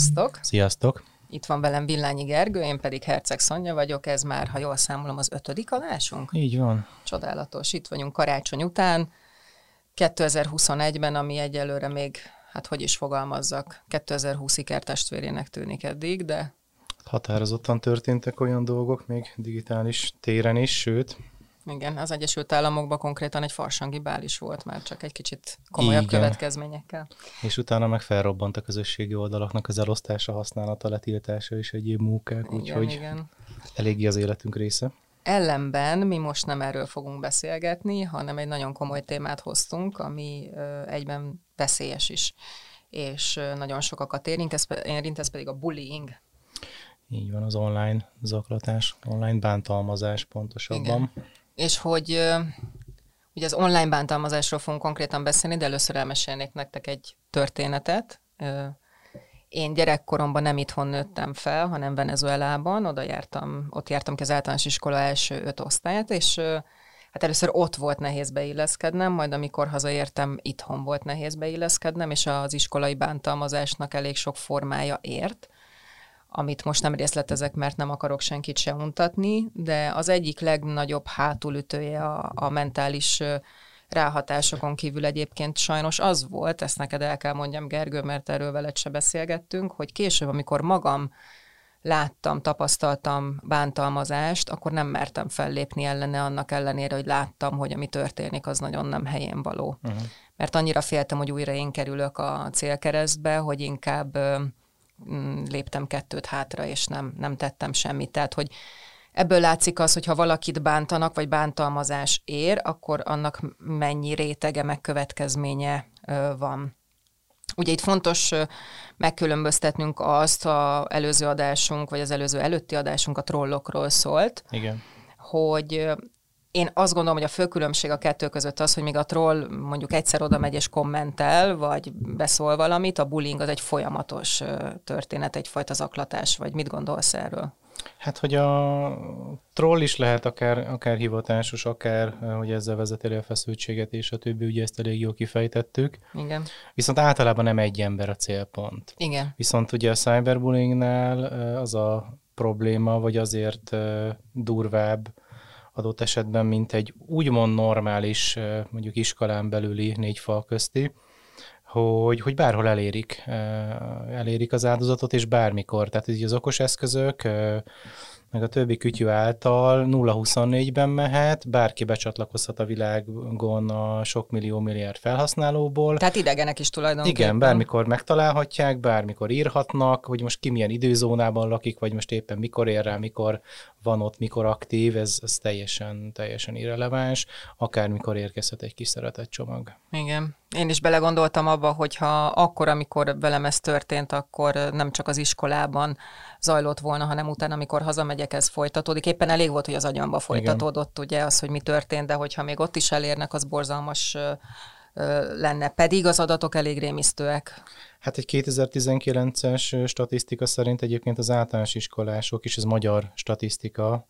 Sziasztok! Sziasztok! Itt van velem Villányi Gergő, én pedig Herceg Szonya vagyok, ez már, ha jól számolom, az ötödik adásunk? Így van. Csodálatos, itt vagyunk karácsony után, 2021-ben, ami egyelőre még, hát hogy is fogalmazzak, 2020 ikertestvérének tűnik eddig, de... Határozottan történtek olyan dolgok, még digitális téren is, sőt, igen, az Egyesült Államokban konkrétan egy farsangi bál is volt már, csak egy kicsit komolyabb Igen. következményekkel. És utána meg felrobbant a közösségi oldalaknak az elosztása, használata, letiltása és egyéb munkák, úgyhogy igen. eléggé az életünk része. Ellenben mi most nem erről fogunk beszélgetni, hanem egy nagyon komoly témát hoztunk, ami egyben veszélyes is, és nagyon sokakat érint, ez, érint, ez pedig a bullying. Így van, az online zaklatás, online bántalmazás pontosabban. Igen és hogy ugye az online bántalmazásról fogunk konkrétan beszélni, de először elmesélnék nektek egy történetet. Én gyerekkoromban nem itthon nőttem fel, hanem Venezuelában, oda jártam, ott jártam ki az általános iskola első öt osztályát, és hát először ott volt nehéz beilleszkednem, majd amikor hazaértem, itthon volt nehéz beilleszkednem, és az iskolai bántalmazásnak elég sok formája ért amit most nem részletezek, mert nem akarok senkit se untatni, de az egyik legnagyobb hátulütője a, a mentális ráhatásokon kívül egyébként sajnos az volt, ezt neked el kell mondjam, Gergő, mert erről veled se beszélgettünk, hogy később, amikor magam láttam, tapasztaltam bántalmazást, akkor nem mertem fellépni ellene annak ellenére, hogy láttam, hogy ami történik, az nagyon nem helyén való. Uh-huh. Mert annyira féltem, hogy újra én kerülök a célkeresztbe, hogy inkább léptem kettőt hátra, és nem, nem tettem semmit. Tehát, hogy ebből látszik az, hogy ha valakit bántanak, vagy bántalmazás ér, akkor annak mennyi rétege, megkövetkezménye van. Ugye itt fontos megkülönböztetnünk azt, a előző adásunk, vagy az előző előtti adásunk a trollokról szólt. Igen. Hogy én azt gondolom, hogy a fő különbség a kettő között az, hogy még a troll mondjuk egyszer oda megy és kommentel, vagy beszól valamit, a bullying az egy folyamatos történet, egyfajta zaklatás, vagy mit gondolsz erről? Hát, hogy a troll is lehet akár, akár hivatásos, akár, hogy ezzel vezeti a feszültséget, és a többi, ugye ezt elég jól kifejtettük. Igen. Viszont általában nem egy ember a célpont. Igen. Viszont ugye a cyberbullyingnál az a probléma, vagy azért durvább, adott esetben, mint egy úgymond normális, mondjuk iskolán belüli négy fal közti, hogy, hogy bárhol elérik, elérik az áldozatot, és bármikor. Tehát így az okos eszközök, meg a többi kütyű által 0-24-ben mehet, bárki becsatlakozhat a világon a sok millió milliárd felhasználóból. Tehát idegenek is tulajdonképpen. Igen, bármikor megtalálhatják, bármikor írhatnak, hogy most ki milyen időzónában lakik, vagy most éppen mikor ér rá, mikor van ott, mikor aktív, ez, ez teljesen, teljesen irreleváns, akármikor érkezhet egy kis szeretett csomag. Igen. Én is belegondoltam abba, hogyha akkor, amikor velem ez történt, akkor nem csak az iskolában zajlott volna, hanem utána, amikor hazamegyek, ez folytatódik. Éppen elég volt, hogy az agyamba folytatódott, Igen. ugye, az, hogy mi történt, de hogyha még ott is elérnek, az borzalmas lenne. Pedig az adatok elég rémisztőek. Hát egy 2019-es statisztika szerint egyébként az általános iskolások, és ez magyar statisztika,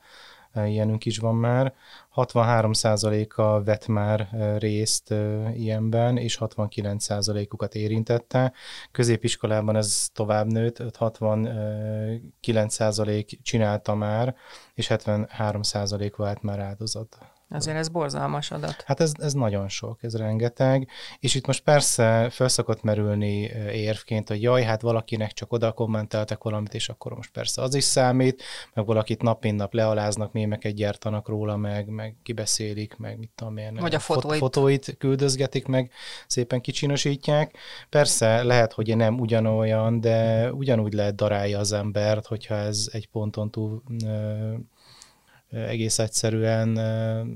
ilyenünk is van már. 63%-a vett már részt ilyenben, és 69%-ukat érintette. Középiskolában ez tovább nőtt, 69% csinálta már, és 73% vált már áldozat. Azért ez borzalmas adat. Hát ez, ez nagyon sok, ez rengeteg, és itt most persze fel szokott merülni érvként, hogy jaj, hát valakinek csak oda kommenteltek valamit, és akkor most persze az is számít, meg valakit nap mint nap lealáznak, mémeket gyártanak róla, meg, meg kibeszélik, meg mit tudom én. Vagy a fotóit. fotóit küldözgetik, meg szépen kicsinosítják. Persze lehet, hogy nem ugyanolyan, de ugyanúgy lehet darálja az embert, hogyha ez egy ponton túl egész egyszerűen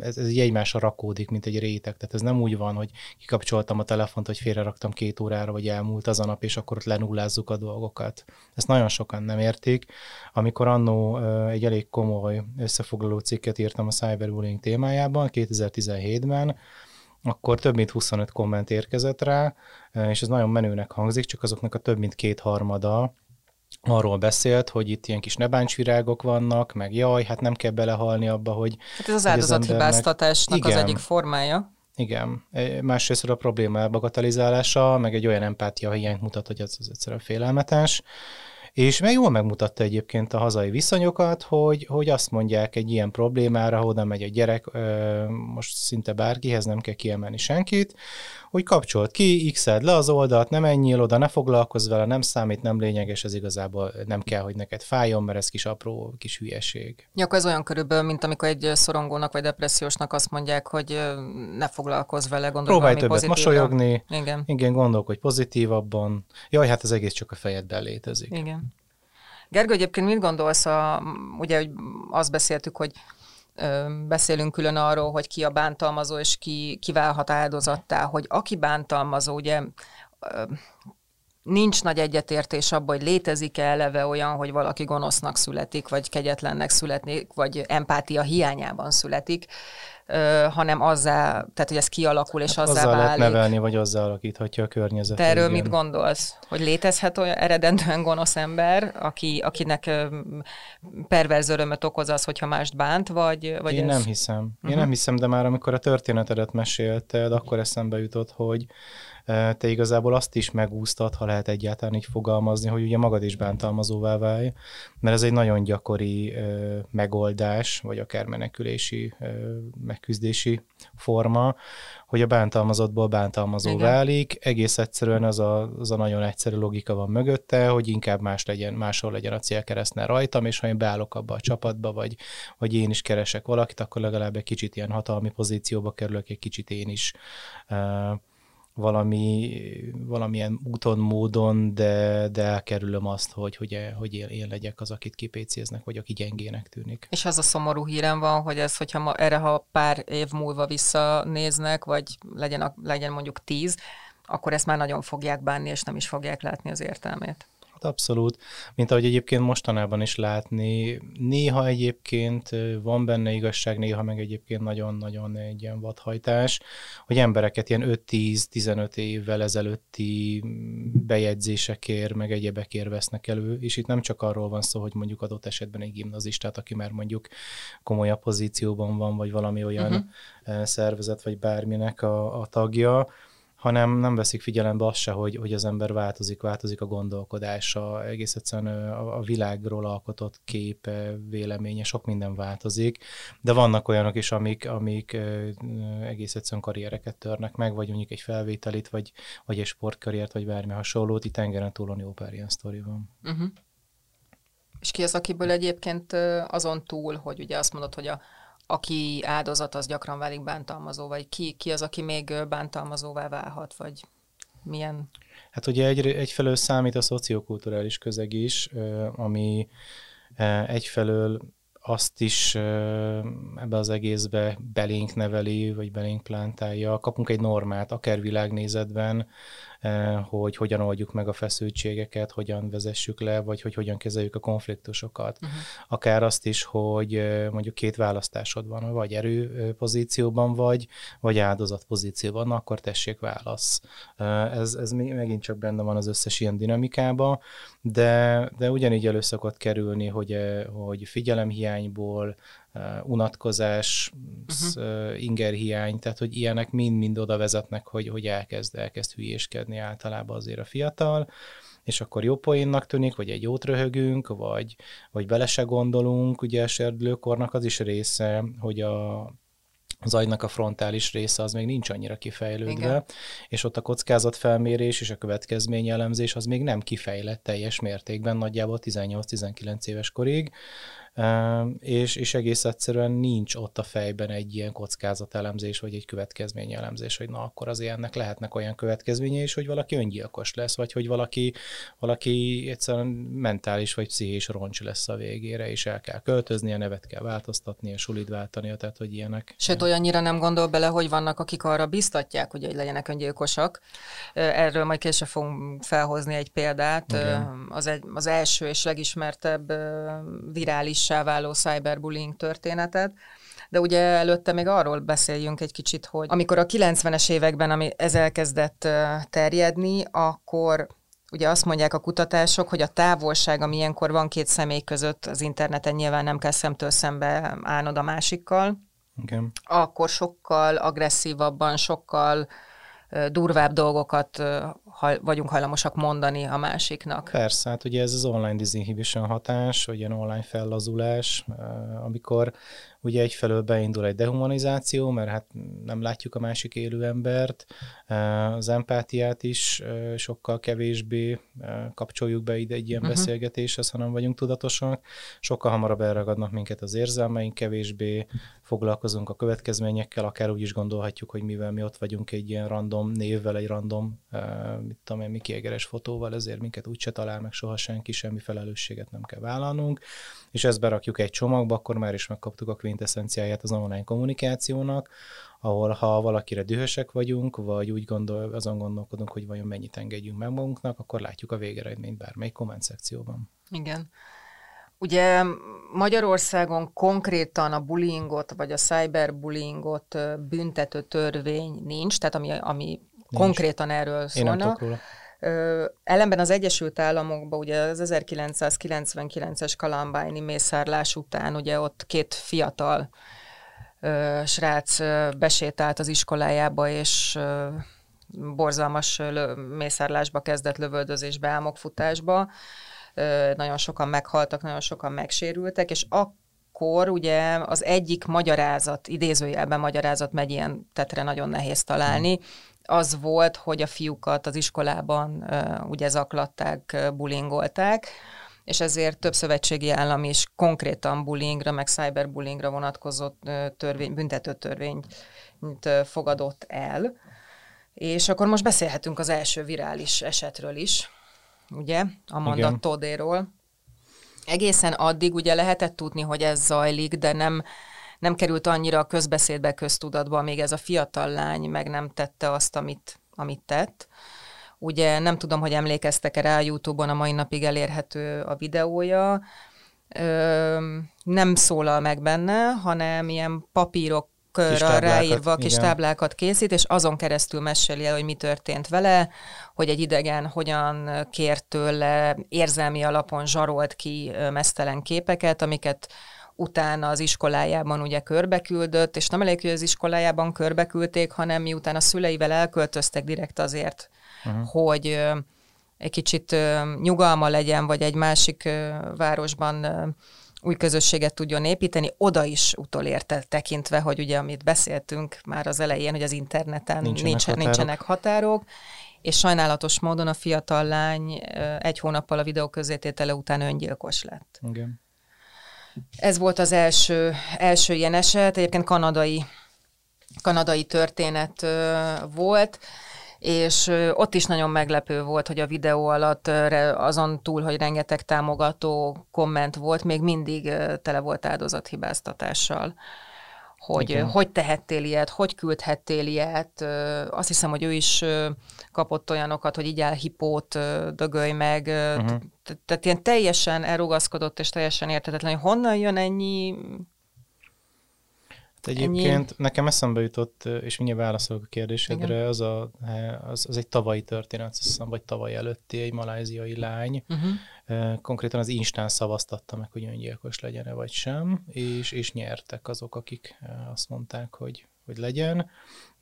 ez, ez így egymásra rakódik, mint egy réteg. Tehát ez nem úgy van, hogy kikapcsoltam a telefont, hogy félreraktam két órára, vagy elmúlt az a nap, és akkor ott lenullázzuk a dolgokat. Ezt nagyon sokan nem értik. Amikor annó egy elég komoly összefoglaló cikket írtam a cyberbullying témájában, 2017-ben, akkor több mint 25 komment érkezett rá, és ez nagyon menőnek hangzik, csak azoknak a több mint kétharmada arról beszélt, hogy itt ilyen kis nebáncsvirágok vannak, meg jaj, hát nem kell belehalni abba, hogy... Hát ez az áldozathibáztatásnak az egyik formája. Igen. Másrészt a probléma elbagatalizálása, meg egy olyan empátia hiányt mutat, hogy ez, az egyszerűen félelmetes. És meg jól megmutatta egyébként a hazai viszonyokat, hogy, hogy azt mondják egy ilyen problémára, oda megy a gyerek, most szinte bárkihez nem kell kiemelni senkit, hogy kapcsolt ki, x le az oldalt, nem ennyi oda, ne foglalkozz vele, nem számít, nem lényeges, ez igazából nem kell, hogy neked fájjon, mert ez kis apró, kis hülyeség. Ja, ez olyan körülbelül, mint amikor egy szorongónak vagy depressziósnak azt mondják, hogy ne foglalkozz vele, gondolj Próbálj többet pozitívra. mosolyogni, Igen. igen, gondolkodj pozitívabban. Jaj, hát az egész csak a fejedben létezik. Igen. Gergő, egyébként mit gondolsz, a, ugye hogy azt beszéltük, hogy beszélünk külön arról, hogy ki a bántalmazó, és ki, ki válhat áldozattá, hogy aki bántalmazó, ugye nincs nagy egyetértés abban, hogy létezik-e eleve olyan, hogy valaki gonosznak születik, vagy kegyetlennek születik, vagy empátia hiányában születik hanem azzá, tehát hogy ez kialakul, és hát azzá, azzá válik. lehet nevelni, vagy azzá alakíthatja a környezetet. Te erről igen. mit gondolsz? Hogy létezhet olyan eredendően gonosz ember, aki, akinek perverz örömöt okoz az, hogyha mást bánt, vagy, vagy Én ez... nem hiszem. Én uh-huh. nem hiszem, de már amikor a történetedet mesélted, akkor eszembe jutott, hogy te igazából azt is megúsztad, ha lehet egyáltalán így fogalmazni, hogy ugye magad is bántalmazóvá válj, mert ez egy nagyon gyakori megoldás, vagy akár menekülési, megküzdési forma, hogy a bántalmazottból bántalmazó Igen. válik, egész egyszerűen az a, az a nagyon egyszerű logika van mögötte, hogy inkább más legyen, máshol legyen a célkeresztnél rajtam, és ha én beállok abba a csapatba, vagy, vagy én is keresek valakit, akkor legalább egy kicsit ilyen hatalmi pozícióba kerülök, egy kicsit én is uh, valami, valamilyen úton, módon, de, de elkerülöm azt, hogy, hogy, hogy én, én legyek az, akit kipécéznek, vagy aki gyengének tűnik. És az a szomorú hírem van, hogy ez, hogyha ma, erre ha pár év múlva visszanéznek, vagy legyen, legyen mondjuk tíz, akkor ezt már nagyon fogják bánni, és nem is fogják látni az értelmét abszolút. Mint ahogy egyébként mostanában is látni, néha egyébként van benne igazság, néha meg egyébként nagyon-nagyon egy ilyen vadhajtás, hogy embereket ilyen 5-10-15 évvel ezelőtti bejegyzésekért, meg egyebekért vesznek elő, és itt nem csak arról van szó, hogy mondjuk adott esetben egy gimnazistát, aki már mondjuk komolyabb pozícióban van, vagy valami olyan uh-huh. szervezet, vagy bárminek a, a tagja, hanem nem veszik figyelembe azt se, hogy, hogy az ember változik, változik a gondolkodása, egész egyszerűen a, világról alkotott képe, véleménye, sok minden változik, de vannak olyanok is, amik, amik egész egyszerűen karriereket törnek meg, vagy mondjuk egy felvételit, vagy, vagy egy sportkarriert, vagy bármi hasonlót, itt tengeren túlon jó pár ilyen sztori van. Uh-huh. És ki az, akiből egyébként azon túl, hogy ugye azt mondod, hogy a, aki áldozat, az gyakran válik bántalmazó, vagy ki, ki az, aki még bántalmazóvá válhat, vagy milyen? Hát ugye egy, egyfelől számít a szociokulturális közeg is, ami egyfelől azt is ebbe az egészbe belénk neveli, vagy belénk plántálja. Kapunk egy normát, akár világnézetben, hogy hogyan oldjuk meg a feszültségeket, hogyan vezessük le, vagy hogy hogyan kezeljük a konfliktusokat. Uh-huh. Akár azt is, hogy eh, mondjuk két választásod van, vagy erő pozícióban vagy, vagy áldozat pozícióban, na akkor tessék válasz. Eh, ez, ez megint csak benne van az összes ilyen dinamikában, de, de ugyanígy elő szokott kerülni, hogy, hogy figyelemhiányból, unatkozás, uh-huh. uh, ingerhiány, tehát hogy ilyenek mind-mind oda vezetnek, hogy, hogy elkezd, elkezd hülyéskedni általában azért a fiatal, és akkor jó poénnak tűnik, vagy egy jót röhögünk, vagy, vagy bele se gondolunk, ugye a serdülőkornak az is része, hogy a, az agynak a frontális része az még nincs annyira kifejlődve, Igen. és ott a kockázatfelmérés és a következményelemzés az még nem kifejlett teljes mértékben, nagyjából 18-19 éves korig, és, és egész egyszerűen nincs ott a fejben egy ilyen kockázatelemzés, vagy egy következményelemzés, hogy na akkor az ennek lehetnek olyan következménye is, hogy valaki öngyilkos lesz, vagy hogy valaki, valaki egyszerűen mentális vagy pszichés roncs lesz a végére, és el kell költözni, a nevet kell változtatni, a sulit váltani, tehát hogy ilyenek. Sőt, olyannyira nem gondol bele, hogy vannak, akik arra biztatják, hogy legyenek öngyilkosak. Erről majd később fogunk felhozni egy példát. Az, egy, az első és legismertebb virális virálissá váló cyberbullying történetet. De ugye előtte még arról beszéljünk egy kicsit, hogy amikor a 90-es években ami ez elkezdett terjedni, akkor ugye azt mondják a kutatások, hogy a távolság, ami ilyenkor van két személy között az interneten, nyilván nem kell szemtől szembe állnod a másikkal, Igen. akkor sokkal agresszívabban, sokkal durvább dolgokat vagyunk hajlamosak mondani a másiknak. Persze, hát ugye ez az online disinhibition hatás, vagy ilyen online fellazulás, amikor ugye egyfelől beindul egy dehumanizáció, mert hát nem látjuk a másik élő embert, az empátiát is sokkal kevésbé kapcsoljuk be ide egy ilyen uh-huh. beszélgetéshez, hanem vagyunk tudatosak, sokkal hamarabb elragadnak minket az érzelmeink, kevésbé foglalkozunk a következményekkel, akár úgy is gondolhatjuk, hogy mivel mi ott vagyunk egy ilyen random névvel, egy random, mit tudom én, Miki Egeres fotóval, ezért minket úgyse talál meg soha senki, semmi felelősséget nem kell vállalnunk, és ezt berakjuk egy csomagba, akkor már is megkaptuk a quintessenciáját az online kommunikációnak, ahol ha valakire dühösek vagyunk, vagy úgy gondol, azon gondolkodunk, hogy vajon mennyit engedjünk meg magunknak, akkor látjuk a végeredményt bármelyik komment szekcióban. Igen. Ugye Magyarországon konkrétan a bullyingot, vagy a cyberbullyingot büntető törvény nincs, tehát ami, ami nincs. konkrétan erről szólna. Én nem róla. Ellenben az Egyesült Államokban ugye az 1999-es Columbine mészárlás után ugye ott két fiatal ö, srác ö, besétált az iskolájába, és ö, borzalmas lö, mészárlásba kezdett lövöldözésbe, álmokfutásba. Ö, nagyon sokan meghaltak, nagyon sokan megsérültek, és akkor ugye az egyik magyarázat, idézőjelben magyarázat megy ilyen tetre nagyon nehéz találni, az volt, hogy a fiúkat az iskolában ugye zaklatták, bullyingolták, és ezért több szövetségi állam is konkrétan bullyingra, meg cyberbullyingra vonatkozott uh, törvény, büntető törvényt fogadott el. És akkor most beszélhetünk az első virális esetről is, ugye, Amanda Todéról. Egészen addig ugye lehetett tudni, hogy ez zajlik, de nem nem került annyira a közbeszédbe, köztudatba, még ez a fiatal lány meg nem tette azt, amit, amit tett. Ugye nem tudom, hogy emlékeztek-e rá, a YouTube-on a mai napig elérhető a videója. Ö, nem szólal meg benne, hanem ilyen papírok kis ráírva kis igen. táblákat készít, és azon keresztül meséli el, hogy mi történt vele, hogy egy idegen hogyan kért tőle érzelmi alapon zsarolt ki mesztelen képeket, amiket utána az iskolájában ugye körbeküldött, és nem elég, hogy az iskolájában körbeküldték, hanem miután a szüleivel elköltöztek direkt azért, uh-huh. hogy egy kicsit nyugalma legyen, vagy egy másik városban új közösséget tudjon építeni, oda is utolérte tekintve, hogy ugye amit beszéltünk már az elején, hogy az interneten nincsenek, nincs, határok. nincsenek határok, és sajnálatos módon a fiatal lány egy hónappal a videó közététele után öngyilkos lett. Igen. Ez volt az első, első ilyen eset, egyébként kanadai, kanadai történet volt, és ott is nagyon meglepő volt, hogy a videó alatt azon túl, hogy rengeteg támogató komment volt, még mindig tele volt áldozathibáztatással hogy Igen. hogy tehettél ilyet, hogy küldhettél ilyet. Azt hiszem, hogy ő is kapott olyanokat, hogy így el hipót, dögölj meg. Uh-huh. Tehát ilyen teljesen elrugaszkodott és teljesen értetetlen, hogy honnan jön ennyi egyébként Ennyi... nekem eszembe jutott, és mindjárt válaszolok a kérdésedre, az, a, az, az egy tavalyi történet, azt hiszem, vagy tavaly előtti egy maláziai lány. Uh-huh. Konkrétan az Instán szavaztatta meg, hogy öngyilkos legyen-e vagy sem, és, és nyertek azok, akik azt mondták, hogy hogy legyen,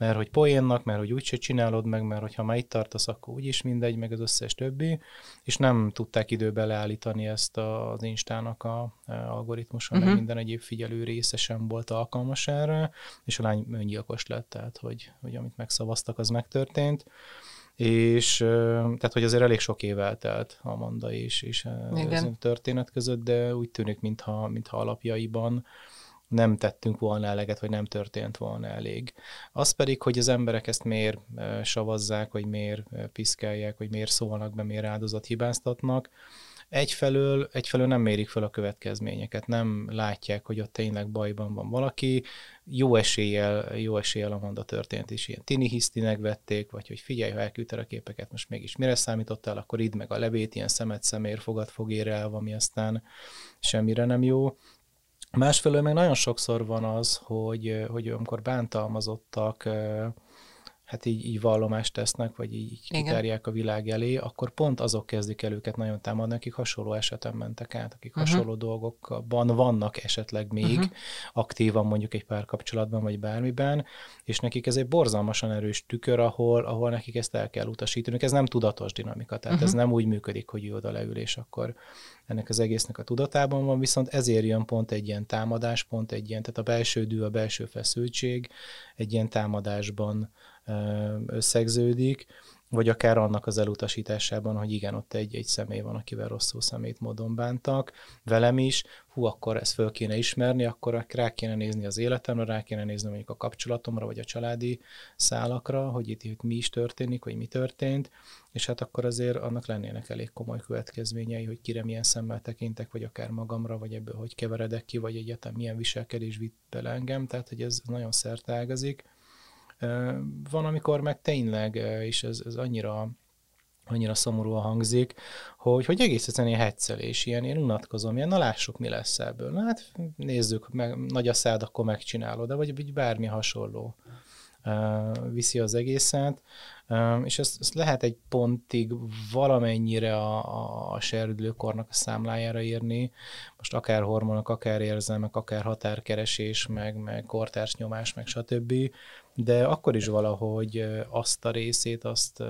mert hogy poénnak, mert hogy úgyse csinálod meg, mert hogyha már itt tartasz, akkor úgyis mindegy, meg az összes többi, és nem tudták időbe leállítani ezt az Instának a, a algoritmuson, uh-huh. meg mhm. minden egyéb figyelő része sem volt alkalmas erre, és a lány öngyilkos lett, tehát hogy, hogy amit megszavaztak, az megtörtént és tehát, hogy azért elég sok év eltelt Amanda és, és ez a történet között, de úgy tűnik, mintha, mintha alapjaiban nem tettünk volna eleget, vagy nem történt volna elég. Az pedig, hogy az emberek ezt miért savazzák, vagy miért piszkálják, vagy miért szólnak be, miért áldozat hibáztatnak, egyfelől, egyfelől nem mérik fel a következményeket, nem látják, hogy ott tényleg bajban van valaki, jó eséllyel, jó eséllyel a Amanda történt is ilyen tini hisztinek vették, vagy hogy figyelj, ha elküldte a képeket, most mégis mire számítottál, akkor idd meg a levét, ilyen szemet szemér, fogad fogér el, ami aztán semmire nem jó. Másfelől meg nagyon sokszor van az, hogy, hogy amikor bántalmazottak hát így, így vallomást tesznek, vagy így kitárják a világ elé, akkor pont azok kezdik el őket nagyon támadni, akik hasonló eseten mentek át, akik uh-huh. hasonló dolgokban vannak esetleg még uh-huh. aktívan mondjuk egy párkapcsolatban, vagy bármiben, és nekik ez egy borzalmasan erős tükör, ahol, ahol nekik ezt el kell utasítani. Ez nem tudatos dinamika, tehát uh-huh. ez nem úgy működik, hogy ő oda leül, és akkor ennek az egésznek a tudatában van, viszont ezért jön pont egy ilyen támadás, pont egy ilyen, tehát a belső dű, a belső feszültség egy ilyen támadásban összegződik, vagy akár annak az elutasításában, hogy igen, ott egy, egy személy van, akivel rosszul szemét módon bántak, velem is, hú, akkor ezt föl kéne ismerni, akkor rá kéne nézni az életemre, rá kéne nézni mondjuk a kapcsolatomra, vagy a családi szálakra, hogy itt, itt mi is történik, vagy mi történt, és hát akkor azért annak lennének elég komoly következményei, hogy kire milyen szemmel tekintek, vagy akár magamra, vagy ebből hogy keveredek ki, vagy egyáltalán milyen viselkedés vitt bele engem, tehát hogy ez nagyon szertágazik. Van, amikor meg tényleg, és ez, ez annyira annyira szomorúan hangzik, hogy, hogy egész egyszerűen ilyen hetszelés, ilyen, én unatkozom, ilyen, na lássuk, mi lesz ebből. Na hát nézzük, meg, nagy a szád, akkor megcsinálod, de vagy, vagy bármi hasonló uh, viszi az egészet és ezt, ezt lehet egy pontig valamennyire a, a serdülőkornak a számlájára írni, most akár hormonok, akár érzelmek, akár határkeresés, meg, meg kortárs nyomás, meg stb., de akkor is valahogy azt a részét, azt,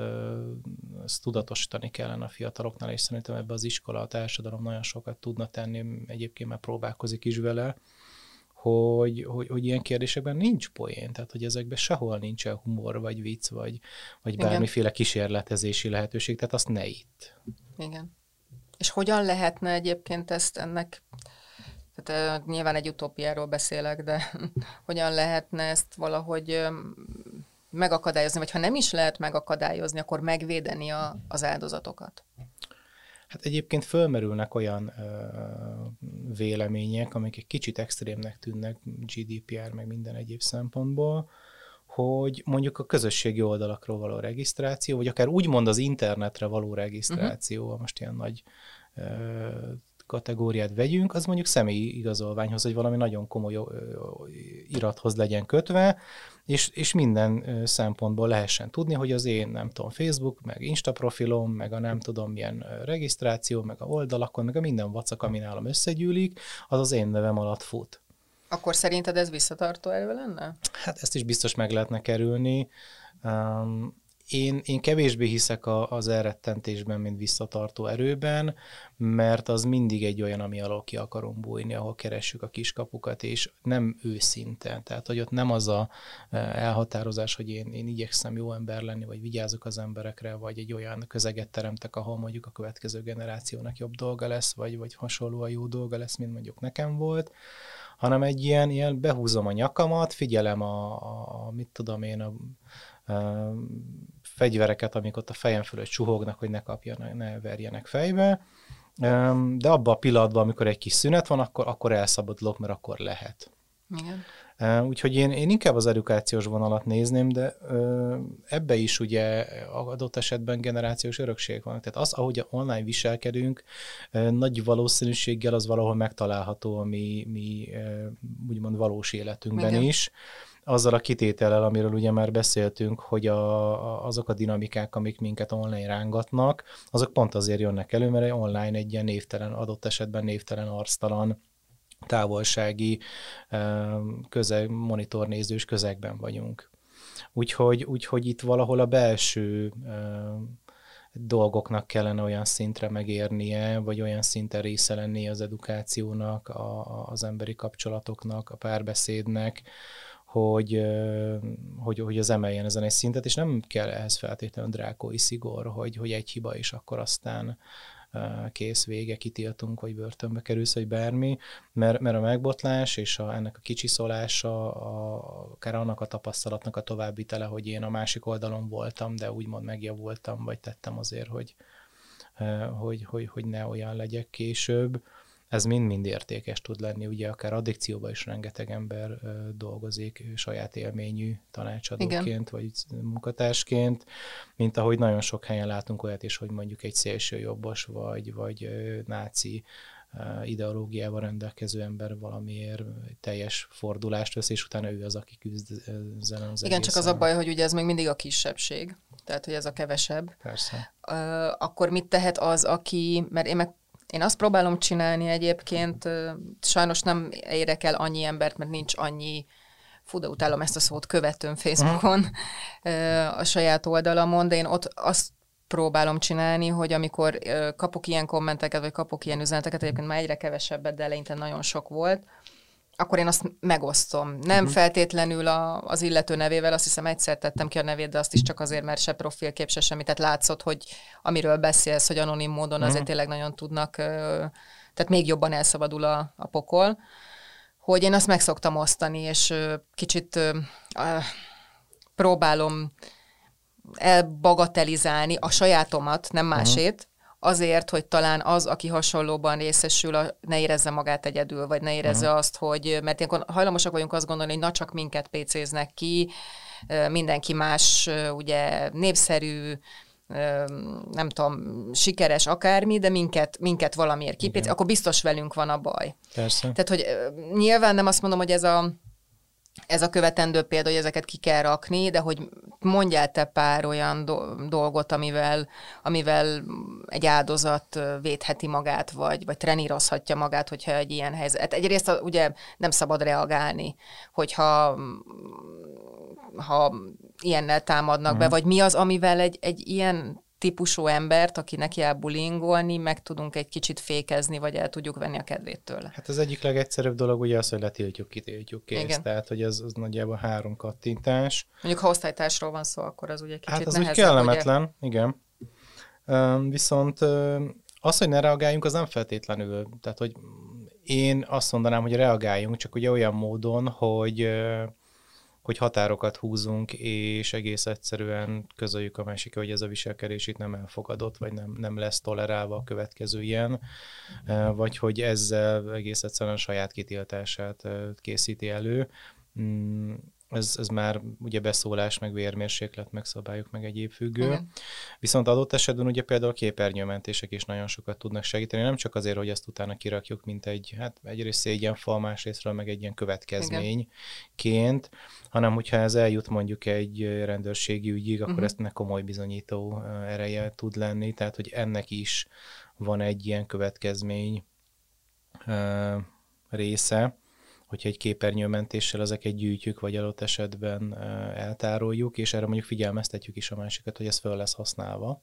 azt tudatosítani kellene a fiataloknál, és szerintem ebbe az iskola, a társadalom nagyon sokat tudna tenni, egyébként már próbálkozik is vele, hogy, hogy, hogy ilyen kérdésekben nincs poén, tehát hogy ezekben sehol nincsen humor, vagy vicc, vagy, vagy Igen. bármiféle kísérletezési lehetőség, tehát azt ne itt. Igen. És hogyan lehetne egyébként ezt ennek, tehát nyilván egy utópiáról beszélek, de hogyan lehetne ezt valahogy megakadályozni, vagy ha nem is lehet megakadályozni, akkor megvédeni a, az áldozatokat? Hát egyébként fölmerülnek olyan ö, vélemények, amik egy kicsit extrémnek tűnnek GDPR, meg minden egyéb szempontból, hogy mondjuk a közösségi oldalakról való regisztráció, vagy akár úgymond az internetre való regisztráció, uh-huh. most ilyen nagy ö, kategóriát vegyünk, az mondjuk személyi igazolványhoz, hogy valami nagyon komoly irathoz legyen kötve, és, és minden szempontból lehessen tudni, hogy az én, nem tudom, Facebook, meg Insta profilom, meg a nem tudom milyen regisztráció, meg a oldalakon, meg a minden vacak, ami nálam összegyűlik, az az én nevem alatt fut. Akkor szerinted ez visszatartó erő lenne? Hát ezt is biztos meg lehetne kerülni. Um, én, én kevésbé hiszek a, az elrettentésben, mint visszatartó erőben, mert az mindig egy olyan, ami alól ki akarom bújni, ahol keressük a kiskapukat, és nem őszinte. Tehát, hogy ott nem az a e, elhatározás, hogy én, én igyekszem jó ember lenni, vagy vigyázok az emberekre, vagy egy olyan közeget teremtek, ahol mondjuk a következő generációnak jobb dolga lesz, vagy, vagy hasonlóan jó dolga lesz, mint mondjuk nekem volt, hanem egy ilyen, ilyen behúzom a nyakamat, figyelem a, a mit tudom én, a, a fegyvereket, amik ott a fejem fölött suhognak, hogy ne kapjanak, ne verjenek fejbe, de abban a pillanatban, amikor egy kis szünet van, akkor, akkor elszabadulok, mert akkor lehet. Igen. Úgyhogy én, én inkább az edukációs vonalat nézném, de ebbe is ugye adott esetben generációs örökség van. Tehát az, ahogy online viselkedünk, nagy valószínűséggel az valahol megtalálható a mi, mi úgymond valós életünkben Igen. is azzal a kitétellel, amiről ugye már beszéltünk, hogy a, azok a dinamikák, amik minket online rángatnak, azok pont azért jönnek elő, mert online egy ilyen névtelen, adott esetben névtelen, arctalan, távolsági közeg, monitornézős közegben vagyunk. Úgyhogy, úgyhogy itt valahol a belső dolgoknak kellene olyan szintre megérnie, vagy olyan szinten része lenni az edukációnak, a, az emberi kapcsolatoknak, a párbeszédnek, hogy, hogy, hogy az emeljen ezen egy szintet, és nem kell ehhez feltétlenül drákói szigor, hogy, hogy egy hiba is akkor aztán kész, vége, kitiltunk, vagy börtönbe kerülsz, vagy bármi, mert, mert a megbotlás és a, ennek a kicsiszolása, a, akár annak a tapasztalatnak a továbbvitele, hogy én a másik oldalon voltam, de úgymond megjavultam, vagy tettem azért, hogy, hogy, hogy, hogy ne olyan legyek később, ez mind-mind értékes tud lenni, ugye akár addikcióban is rengeteg ember dolgozik saját élményű tanácsadóként, Igen. vagy munkatársként, mint ahogy nagyon sok helyen látunk olyat is, hogy mondjuk egy szélső jobbos, vagy, vagy náci ideológiával rendelkező ember valamiért teljes fordulást vesz, és utána ő az, aki küzd ezen az Igen, csak az a baj, hogy ugye ez még mindig a kisebbség, tehát hogy ez a kevesebb. Persze. Akkor mit tehet az, aki, mert én meg én azt próbálom csinálni egyébként, sajnos nem érek el annyi embert, mert nincs annyi fú, de utálom ezt a szót, követőm Facebookon a saját oldalamon, de én ott azt próbálom csinálni, hogy amikor kapok ilyen kommenteket, vagy kapok ilyen üzeneteket, egyébként már egyre kevesebbet, de eleinte nagyon sok volt, akkor én azt megosztom. Nem uh-huh. feltétlenül a, az illető nevével, azt hiszem egyszer tettem ki a nevét, de azt is csak azért, mert se profilkép, se semmi, tehát látszott, hogy amiről beszélsz, hogy anonim módon uh-huh. azért tényleg nagyon tudnak, tehát még jobban elszabadul a, a pokol, hogy én azt meg szoktam osztani, és kicsit próbálom elbagatelizálni a sajátomat, nem mhm. másét, uh-huh azért, hogy talán az, aki hasonlóban részesül, ne érezze magát egyedül, vagy ne érezze uh-huh. azt, hogy, mert ilyenkor hajlamosak vagyunk azt gondolni, hogy na csak minket pécéznek ki, mindenki más, ugye népszerű, nem tudom, sikeres akármi, de minket, minket valamiért kipét, akkor biztos velünk van a baj. Persze. Tehát, hogy nyilván nem azt mondom, hogy ez a ez a követendő példa, hogy ezeket ki kell rakni, de hogy mondjál te pár olyan do- dolgot, amivel, amivel egy áldozat védheti magát, vagy, vagy trenírozhatja magát, hogyha egy ilyen helyzet. Hát egyrészt ugye nem szabad reagálni, hogyha ha ilyennel támadnak uh-huh. be, mhm. vagy mi az, amivel egy, egy ilyen típusú embert, aki neki bulingolni, meg tudunk egy kicsit fékezni, vagy el tudjuk venni a kedvét tőle. Hát az egyik legegyszerűbb dolog ugye az, hogy letiltjuk, kitiltjuk, kész. Igen. Tehát, hogy az, az nagyjából három kattintás. Mondjuk ha osztálytársról van szó, akkor az ugye kicsit Hát az nehezebb, úgy kellemetlen, ugye? igen. Um, viszont az, hogy ne reagáljunk, az nem feltétlenül. Tehát, hogy én azt mondanám, hogy reagáljunk, csak ugye olyan módon, hogy hogy határokat húzunk, és egész egyszerűen közöljük a másik, hogy ez a viselkedés itt nem elfogadott, vagy nem, nem lesz tolerálva a következő ilyen, vagy hogy ezzel egész egyszerűen a saját kitiltását készíti elő. Ez, ez már ugye beszólás, meg vérmérséklet, meg szabályok, meg egyéb függő. Igen. Viszont adott esetben ugye például képernyőmentések is nagyon sokat tudnak segíteni, nem csak azért, hogy ezt utána kirakjuk, mint egy, hát egyrészt szégyenfal, másrésztről meg egy ilyen következményként, hanem hogyha ez eljut mondjuk egy rendőrségi ügyig, akkor uh-huh. ezt komoly bizonyító ereje tud lenni, tehát hogy ennek is van egy ilyen következmény része hogyha egy képernyőmentéssel ezeket gyűjtjük, vagy adott esetben eltároljuk, és erre mondjuk figyelmeztetjük is a másikat, hogy ez föl lesz használva.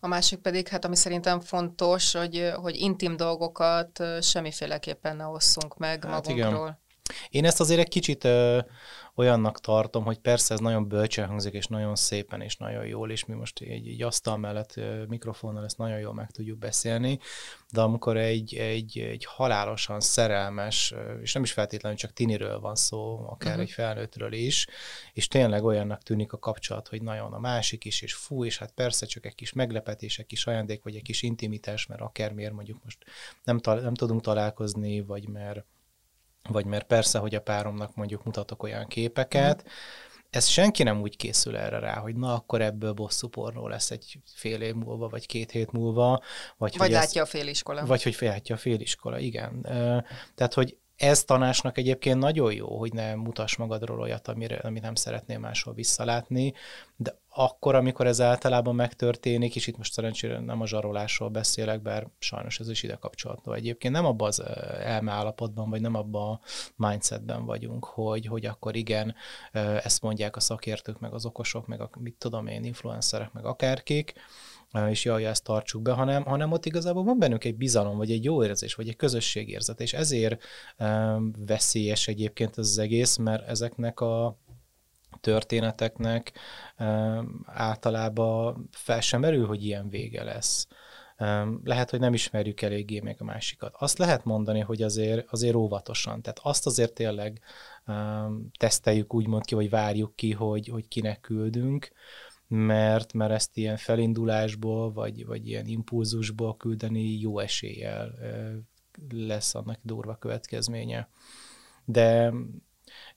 A másik pedig, hát ami szerintem fontos, hogy, hogy intim dolgokat semmiféleképpen ne osszunk meg hát magunkról. Igen. Én ezt azért egy kicsit ö, olyannak tartom, hogy persze ez nagyon bölcsen hangzik, és nagyon szépen, és nagyon jól, és mi most egy, egy asztal mellett ö, mikrofonnal ezt nagyon jól meg tudjuk beszélni, de amikor egy, egy, egy halálosan szerelmes, és nem is feltétlenül csak tiniről van szó, akár uh-huh. egy felnőttről is, és tényleg olyannak tűnik a kapcsolat, hogy nagyon a másik is, és fú, és hát persze csak egy kis meglepetés, egy kis ajándék, vagy egy kis intimitás, mert akármiért mondjuk most nem, ta- nem tudunk találkozni, vagy mert vagy mert persze, hogy a páromnak mondjuk mutatok olyan képeket, mm. ez senki nem úgy készül erre rá, hogy na akkor ebből bosszú pornó lesz egy fél év múlva, vagy két hét múlva. Vagy, vagy látja ez, a féliskola. Vagy hogy látja a féliskola, igen. Tehát, hogy ez tanásnak egyébként nagyon jó, hogy ne mutass magadról olyat, amire, amit nem szeretnél máshol visszalátni, de akkor, amikor ez általában megtörténik, és itt most szerencsére nem a zsarolásról beszélek, bár sajnos ez is ide kapcsolható egyébként, nem abban az elmeállapotban, vagy nem abban a mindsetben vagyunk, hogy, hogy akkor igen, ezt mondják a szakértők, meg az okosok, meg a, mit tudom én, influencerek, meg akárkik, és jaj, ezt tartsuk be, hanem, hanem ott igazából van bennünk egy bizalom, vagy egy jó érzés, vagy egy közösségérzet, és ezért um, veszélyes egyébként ez az egész, mert ezeknek a történeteknek általában fel sem merül, hogy ilyen vége lesz. Lehet, hogy nem ismerjük eléggé még a másikat. Azt lehet mondani, hogy azért, azért óvatosan. Tehát azt azért tényleg teszteljük úgymond ki, vagy várjuk ki, hogy, hogy kinek küldünk, mert, mert ezt ilyen felindulásból, vagy, vagy ilyen impulzusból küldeni jó eséllyel lesz annak durva következménye. De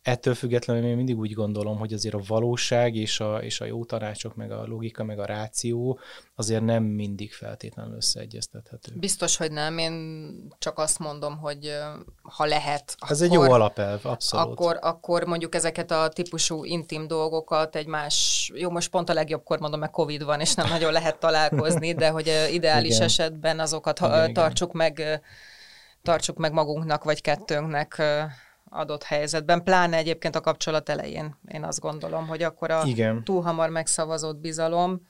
ettől függetlenül én mindig úgy gondolom, hogy azért a valóság és a, és a jó tanácsok, meg a logika, meg a ráció azért nem mindig feltétlenül összeegyeztethető. Biztos, hogy nem. Én csak azt mondom, hogy ha lehet, Ez akkor, egy jó alapelv, abszolút. Akkor, akkor mondjuk ezeket a típusú intim dolgokat egy más, jó, most pont a legjobbkor mondom, mert Covid van, és nem nagyon lehet találkozni, de hogy ideális igen. esetben azokat igen, tartsuk igen. meg tartsuk meg magunknak, vagy kettőnknek adott helyzetben, pláne egyébként a kapcsolat elején. Én azt gondolom, hogy akkor a Igen. túl hamar megszavazott bizalom,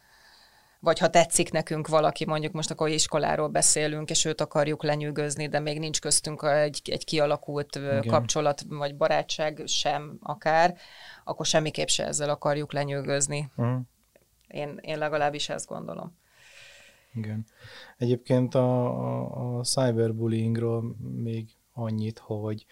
vagy ha tetszik nekünk valaki, mondjuk most akkor iskoláról beszélünk, és őt akarjuk lenyűgözni, de még nincs köztünk egy, egy kialakult Igen. kapcsolat, vagy barátság sem akár, akkor semmiképp se ezzel akarjuk lenyűgözni. Uh-huh. Én, én legalábbis ezt gondolom. Igen. Egyébként a, a, a cyberbullyingról még annyit, hogy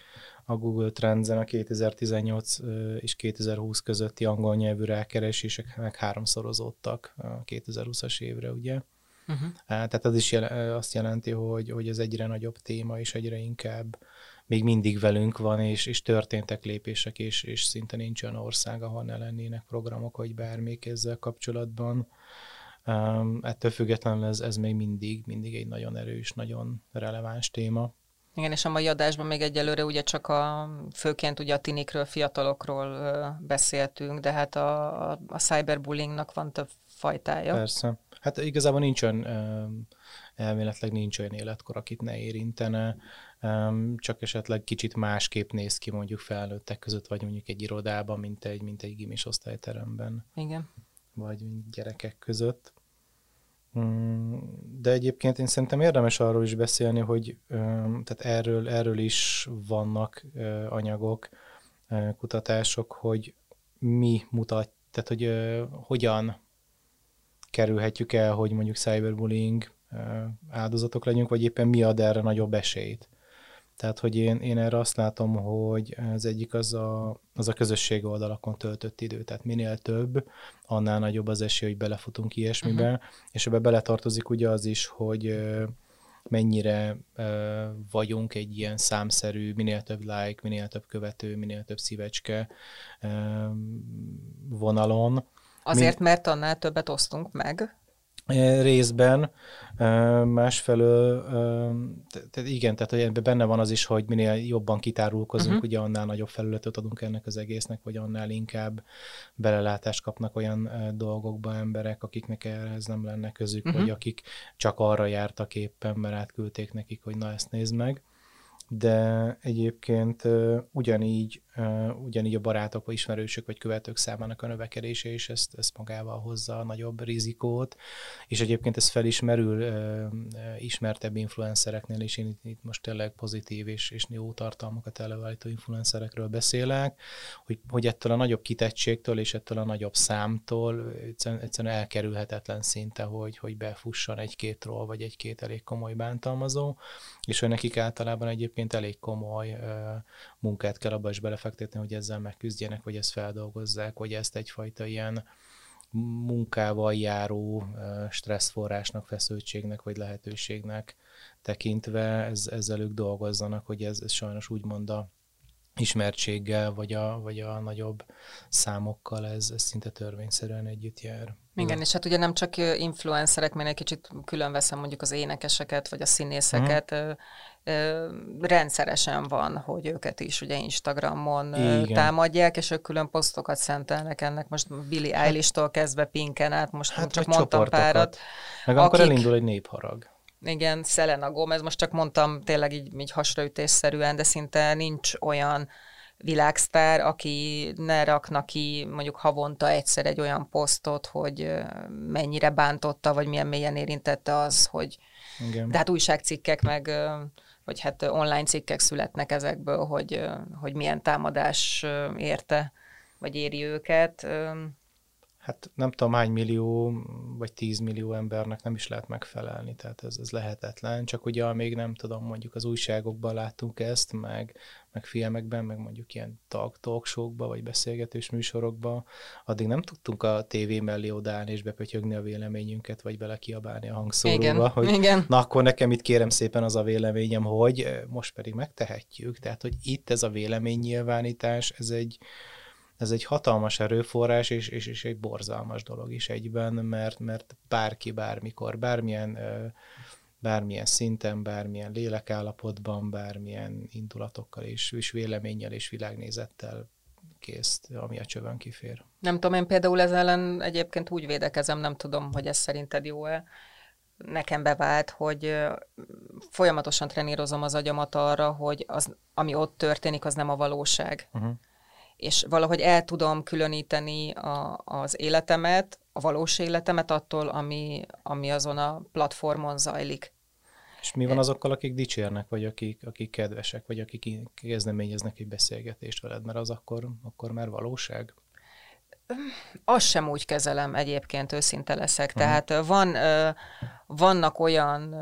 a Google Trends-en a 2018 és 2020 közötti angol nyelvű rákeresések meg háromszorozódtak a 2020-as évre, ugye? Uh-huh. Tehát ez is jel- azt jelenti, hogy, hogy ez egyre nagyobb téma, és egyre inkább még mindig velünk van, és, és történtek lépések, és, és szinte nincs olyan ország, ahol ne lennének programok, vagy bármik ezzel kapcsolatban. Um, ettől függetlenül ez, ez még mindig, mindig egy nagyon erős, nagyon releváns téma. Igen, és a mai adásban még egyelőre ugye csak a, főként ugye a tinikről, fiatalokról beszéltünk, de hát a, a, a cyberbullyingnak van több fajtája. Persze. Hát igazából nincs olyan, elméletleg nincs olyan életkor, akit ne érintene, csak esetleg kicsit másképp néz ki mondjuk felnőttek között, vagy mondjuk egy irodában, mint egy, mint egy gimis osztályteremben. Igen. Vagy gyerekek között. Mm, de egyébként én szerintem érdemes arról is beszélni, hogy tehát erről, erről is vannak anyagok, kutatások, hogy mi mutat, tehát hogy hogyan kerülhetjük el, hogy mondjuk cyberbullying áldozatok legyünk, vagy éppen mi ad erre nagyobb esélyt. Tehát, hogy én, én erre azt látom, hogy az egyik az a, az a közösség oldalakon töltött idő. Tehát minél több, annál nagyobb az esély, hogy belefutunk ilyesmibe, uh-huh. és ebbe beletartozik ugye az is, hogy mennyire uh, vagyunk egy ilyen számszerű, minél több like, minél több követő, minél több szívecske vonalon. Azért, Min- mert annál többet osztunk meg részben, másfelől, tehát igen, tehát hogy ebben benne van az is, hogy minél jobban kitárulkozunk, uh-huh. ugye annál nagyobb felületet adunk ennek az egésznek, vagy annál inkább belelátást kapnak olyan dolgokba emberek, akiknek ehhez nem lenne közük, uh-huh. vagy akik csak arra jártak éppen, mert átküldték nekik, hogy na ezt nézd meg de egyébként ugyanígy, ugyanígy a barátok, vagy ismerősök, vagy követők számának a növekedése is ezt, ezt magával hozza a nagyobb rizikót, és egyébként ez felismerül ismertebb influencereknél, és én itt, itt most tényleg pozitív és, és jó tartalmakat előállító influencerekről beszélek, hogy, hogy ettől a nagyobb kitettségtől és ettől a nagyobb számtól egyszerűen, elkerülhetetlen szinte, hogy, hogy befusson egy-két ról, vagy egy-két elég komoly bántalmazó, és hogy nekik általában egyébként elég komoly munkát kell abba is belefektetni, hogy ezzel megküzdjenek, vagy ezt feldolgozzák, vagy ezt egyfajta ilyen munkával járó stresszforrásnak, feszültségnek, vagy lehetőségnek tekintve ez, ezzel ők dolgozzanak, hogy ez, ez sajnos úgymond a ismertséggel, vagy a, vagy a nagyobb számokkal ez, ez szinte törvényszerűen együtt jár. Igen, és hát ugye nem csak influencerek, mert egy kicsit külön veszem mondjuk az énekeseket, vagy a színészeket, uh-huh. rendszeresen van, hogy őket is ugye Instagramon Igen. támadják, és ők külön posztokat szentelnek ennek, most Billy hát, Eilish-tól kezdve Pinken át, most hát csak mondtam párat. Meg akkor akik, elindul egy népharag. Igen, Selena Gomez, most csak mondtam tényleg így, így hasraütésszerűen, de szinte nincs olyan világsztár, aki ne rakna ki mondjuk havonta egyszer egy olyan posztot, hogy mennyire bántotta, vagy milyen mélyen érintette az, hogy Igen. de hát újságcikkek meg vagy hát online cikkek születnek ezekből, hogy, hogy milyen támadás érte, vagy éri őket hát nem tudom hány millió vagy tíz millió embernek nem is lehet megfelelni, tehát ez, ez lehetetlen, csak ugye még nem tudom, mondjuk az újságokban láttunk ezt, meg, meg filmekben, meg mondjuk ilyen talk, talk vagy beszélgetős műsorokba, addig nem tudtunk a tévé mellé odállni és bepötyögni a véleményünket, vagy bele kiabálni a hangszóróba, igen, hogy igen. na akkor nekem itt kérem szépen az a véleményem, hogy most pedig megtehetjük, tehát hogy itt ez a véleménynyilvánítás, ez egy, ez egy hatalmas erőforrás, és, és, és egy borzalmas dolog is egyben, mert, mert bárki bármikor, bármilyen bármilyen szinten, bármilyen lélekállapotban, bármilyen indulatokkal és, és véleménnyel és világnézettel kész, ami a csövön kifér. Nem tudom, én például ez ellen egyébként úgy védekezem, nem tudom, hogy ez szerinted jó-e. Nekem bevált, hogy folyamatosan trenírozom az agyamat arra, hogy az, ami ott történik, az nem a valóság. Uh-huh és valahogy el tudom különíteni a, az életemet, a valós életemet attól, ami, ami azon a platformon zajlik. És mi van azokkal, akik dicsérnek, vagy akik, akik kedvesek, vagy akik kezdeményeznek egy beszélgetést veled, mert az akkor, akkor már valóság? Azt sem úgy kezelem egyébként, őszinte leszek. Uh-huh. Tehát van, vannak olyan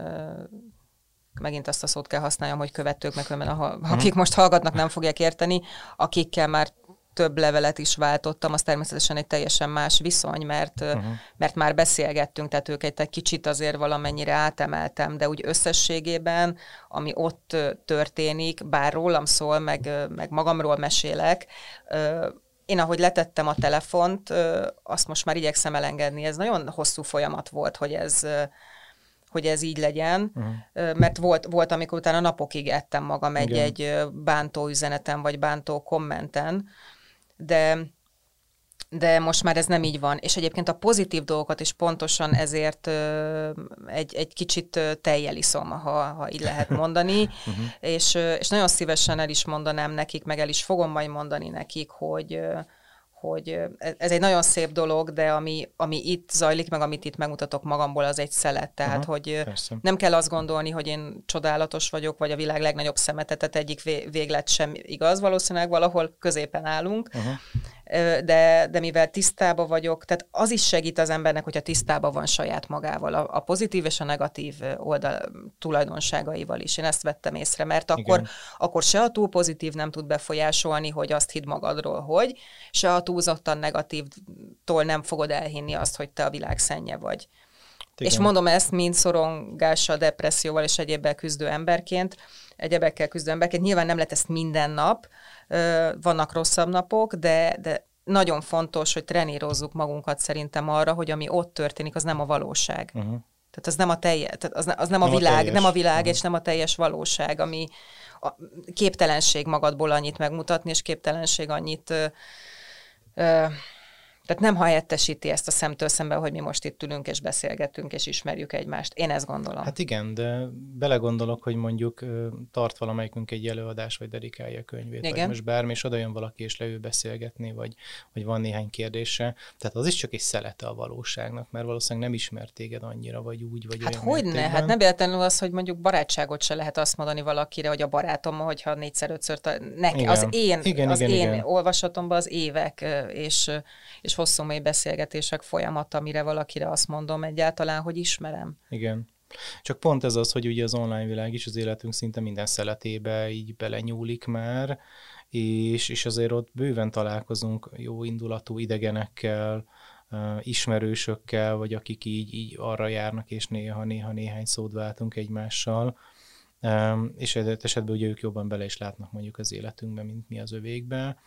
megint azt a szót kell használjam, hogy követők, meg mert a, akik most hallgatnak, nem fogják érteni, akikkel már több levelet is váltottam, az természetesen egy teljesen más viszony, mert, uh-huh. mert már beszélgettünk, tehát őket egy kicsit azért valamennyire átemeltem, de úgy összességében, ami ott történik, bár rólam szól, meg, meg magamról mesélek, én ahogy letettem a telefont, azt most már igyekszem elengedni. Ez nagyon hosszú folyamat volt, hogy ez hogy ez így legyen, uh-huh. mert volt, volt, amikor utána napokig ettem magam egy-egy bántó üzeneten, vagy bántó kommenten, de de most már ez nem így van. És egyébként a pozitív dolgokat is pontosan ezért ö, egy, egy kicsit tejjel iszom, ha, ha így lehet mondani, uh-huh. és, és nagyon szívesen el is mondanám nekik, meg el is fogom majd mondani nekik, hogy hogy e, ez egy nagyon szép dolog, de ami, ami itt zajlik, meg amit itt megmutatok magamból, az egy szelet. Tehát, Aha, hogy persze. nem kell azt gondolni, hogy én csodálatos vagyok, vagy a világ legnagyobb szemetetet egyik véglet sem igaz, valószínűleg valahol középen állunk. Aha de, de mivel tisztába vagyok, tehát az is segít az embernek, hogyha tisztába van saját magával, a, a pozitív és a negatív oldal tulajdonságaival is. Én ezt vettem észre, mert akkor, akkor se a túl pozitív nem tud befolyásolni, hogy azt hidd magadról, hogy, se a túlzottan negatívtól nem fogod elhinni azt, hogy te a világ szennye vagy. Igen. És mondom ezt, mint szorongással, depresszióval és egyébbel küzdő emberként, egyebekkel küzdő emberként. Nyilván nem lehet ezt minden nap, vannak rosszabb napok, de, de nagyon fontos, hogy trenírozzuk magunkat szerintem arra, hogy ami ott történik, az nem a valóság. Uh-huh. Tehát az nem a teljes, tehát az, az nem, nem a világ, a nem a világ, uh-huh. és nem a teljes valóság, ami a képtelenség magadból annyit megmutatni, és képtelenség annyit ö, ö, tehát nem helyettesíti ezt a szemtől szembe, hogy mi most itt ülünk és beszélgetünk és ismerjük egymást. Én ezt gondolom. Hát igen, de belegondolok, hogy mondjuk tart valamelyikünk egy előadás, vagy dedikálja a könyvét, igen. vagy most bármi, és oda jön valaki, és leül beszélgetni, vagy, vagy van néhány kérdése. Tehát az is csak egy szelete a valóságnak, mert valószínűleg nem ismert téged annyira, vagy úgy, vagy Hát hogy ne? Hát nem véletlenül az, hogy mondjuk barátságot se lehet azt mondani valakire, hogy a barátom, hogyha négyszer, ötször, neki, igen. az én, igen, az igen, én igen. olvasatomban az évek, és, és hosszú mély beszélgetések folyamata, amire valakire azt mondom egyáltalán, hogy ismerem. Igen. Csak pont ez az, hogy ugye az online világ is az életünk szinte minden szeletébe így belenyúlik már, és, és azért ott bőven találkozunk jó indulatú idegenekkel, ismerősökkel, vagy akik így, így arra járnak, és néha-néha néhány szót váltunk egymással, és esetben ugye ők jobban bele is látnak mondjuk az életünkbe, mint mi az övékbe,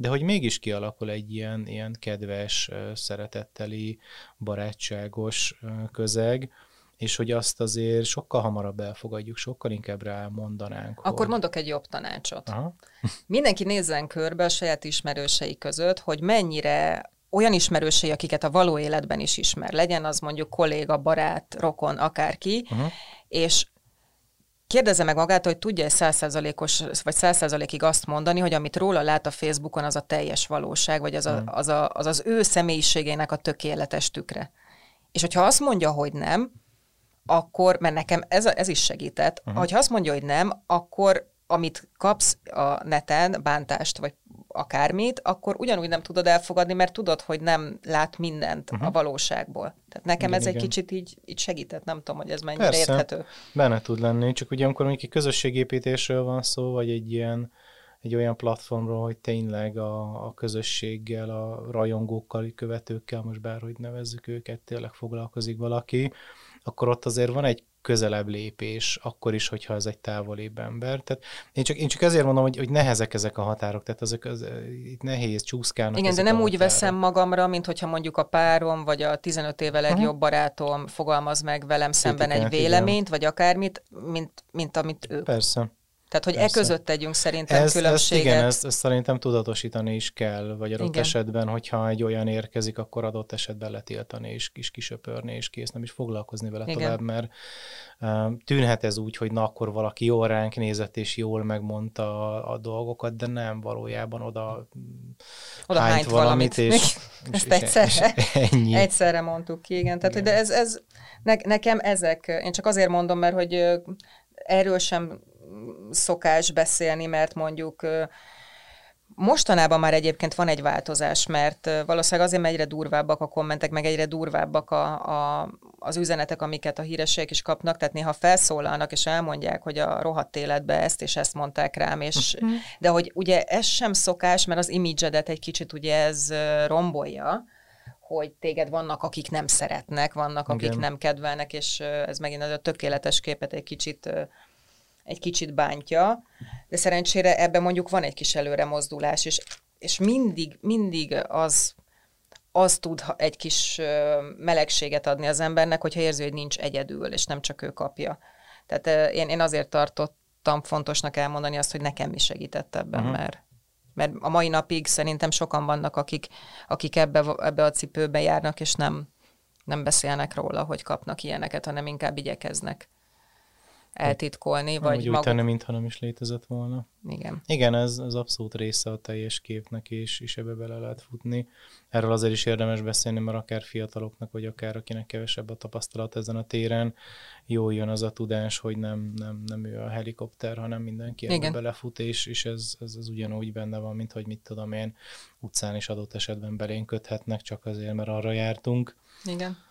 de hogy mégis kialakul egy ilyen, ilyen kedves, szeretetteli, barátságos közeg, és hogy azt azért sokkal hamarabb elfogadjuk, sokkal inkább rá mondanánk. Akkor hogy... mondok egy jobb tanácsot. Aha. Mindenki nézzen körbe a saját ismerősei között, hogy mennyire olyan ismerősei, akiket a való életben is ismer, legyen az mondjuk kolléga, barát, rokon, akárki, uh-huh. és Kérdezze meg magát, hogy tudja százszázalékos, vagy százszázalékig azt mondani, hogy amit róla lát a Facebookon, az a teljes valóság, vagy az a, hmm. az, a, az, az ő személyiségének a tökéletes tükre. És hogyha azt mondja, hogy nem, akkor, mert nekem ez, ez is segített, uh-huh. hogyha azt mondja, hogy nem, akkor amit kapsz a neten, bántást, vagy akármit, akkor ugyanúgy nem tudod elfogadni, mert tudod, hogy nem lát mindent uh-huh. a valóságból. Tehát nekem igen, ez igen. egy kicsit így, így segített, nem tudom, hogy ez mennyire Persze, érthető. benne tud lenni, csak ugye amikor mondjuk egy közösségépítésről van szó, vagy egy ilyen egy olyan platformról, hogy tényleg a, a közösséggel, a rajongókkal, követőkkel, most bárhogy nevezzük őket, tényleg foglalkozik valaki, akkor ott azért van egy közelebb lépés, akkor is, hogyha ez egy távolibb ember. Tehát én csak, én csak ezért mondom, hogy, hogy nehezek ezek a határok, tehát ezek az, itt nehéz, csúszkálnak. Igen, de nem úgy veszem magamra, mint hogyha mondjuk a párom, vagy a 15 éve legjobb Aha. barátom fogalmaz meg velem szemben egy véleményt, igen. vagy akármit, mint, mint amit ők. Persze. Tehát, hogy e Persze. e között tegyünk szerintem ez, különbséget. Ezt, igen, ezt, ezt szerintem tudatosítani is kell, vagy adott igen. esetben, hogyha egy olyan érkezik, akkor adott esetben letiltani, és kis kisöpörni, és kész, nem is foglalkozni vele igen. tovább, mert um, tűnhet ez úgy, hogy na akkor valaki jól ránk nézett, és jól megmondta a, a dolgokat, de nem valójában oda, oda hányt, hányt valamit, valamit és, és, ezt egyszerre, és ennyi. egyszerre mondtuk ki, igen. Tehát, igen. de ez, ez ne, nekem ezek, én csak azért mondom, mert hogy erről sem szokás beszélni, mert mondjuk Mostanában már egyébként van egy változás, mert valószínűleg azért, egyre durvábbak a kommentek, meg egyre durvábbak a, a, az üzenetek, amiket a hírességek is kapnak, tehát néha felszólalnak és elmondják, hogy a rohadt életbe ezt és ezt mondták rám, és, uh-huh. de hogy ugye ez sem szokás, mert az imidzsedet egy kicsit ugye ez rombolja, hogy téged vannak, akik nem szeretnek, vannak, akik Igen. nem kedvelnek, és ez megint az a tökéletes képet egy kicsit egy kicsit bántja, de szerencsére ebben mondjuk van egy kis előre mozdulás, és, és mindig, mindig az, az tud egy kis melegséget adni az embernek, hogyha érzi, hogy nincs egyedül, és nem csak ő kapja. Tehát én, én azért tartottam fontosnak elmondani azt, hogy nekem is segített ebben, uh-huh. mert mert a mai napig szerintem sokan vannak, akik, akik ebbe, ebbe a cipőbe járnak, és nem, nem beszélnek róla, hogy kapnak ilyeneket, hanem inkább igyekeznek eltitkolni, nem, vagy úgy maguk... tenni, mintha nem is létezett volna. Igen. Igen, ez, ez abszolút része a teljes képnek, és, és ebbe bele lehet futni. Erről azért is érdemes beszélni, mert akár fiataloknak, vagy akár akinek kevesebb a tapasztalat ezen a téren, jó jön az a tudás, hogy nem, nem, nem ő a helikopter, hanem mindenki ebbe belefut, és, és ez, ez, ez ugyanúgy benne van, mint hogy mit tudom én, utcán is adott esetben belénk köthetnek, csak azért, mert arra jártunk. Igen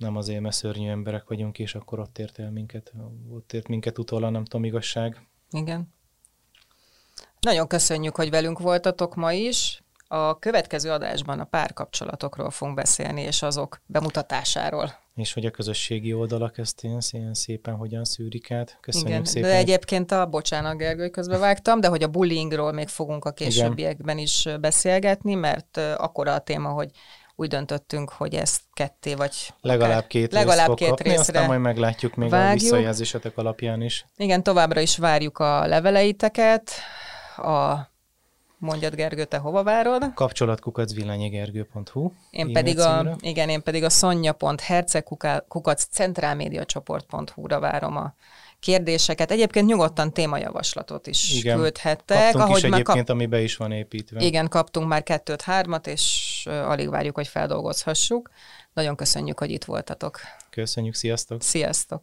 nem azért, mert szörnyű emberek vagyunk, és akkor ott ért el minket, ott ért minket utólag, nem tudom, igazság. Igen. Nagyon köszönjük, hogy velünk voltatok ma is. A következő adásban a párkapcsolatokról fogunk beszélni, és azok bemutatásáról. És hogy a közösségi oldalak ezt ilyen szépen hogyan szűrik át. Köszönjük Igen, szépen. De egyébként a, bocsánat Gergő, közbevágtam, de hogy a bullyingról még fogunk a későbbiekben Igen. is beszélgetni, mert akkor a téma, hogy úgy döntöttünk, hogy ezt ketté vagy legalább két, legalább rész két kapni, részre aztán majd meglátjuk még vágjuk. a visszajelzésetek alapján is. Igen, továbbra is várjuk a leveleiteket, a Mondjad Gergő, te hova várod? Kapcsolatkukacvillányegergő.hu Én pedig a, igen, én pedig a sonja.hercegkukac centrálmédiacsoport.hu-ra várom a kérdéseket. Egyébként nyugodtan témajavaslatot is igen. küldhettek. Kaptunk ahogy is egyébként, kap... ami be is van építve. Igen, kaptunk már kettőt, hármat, és alig várjuk, hogy feldolgozhassuk. Nagyon köszönjük, hogy itt voltatok. Köszönjük, sziasztok! Sziasztok!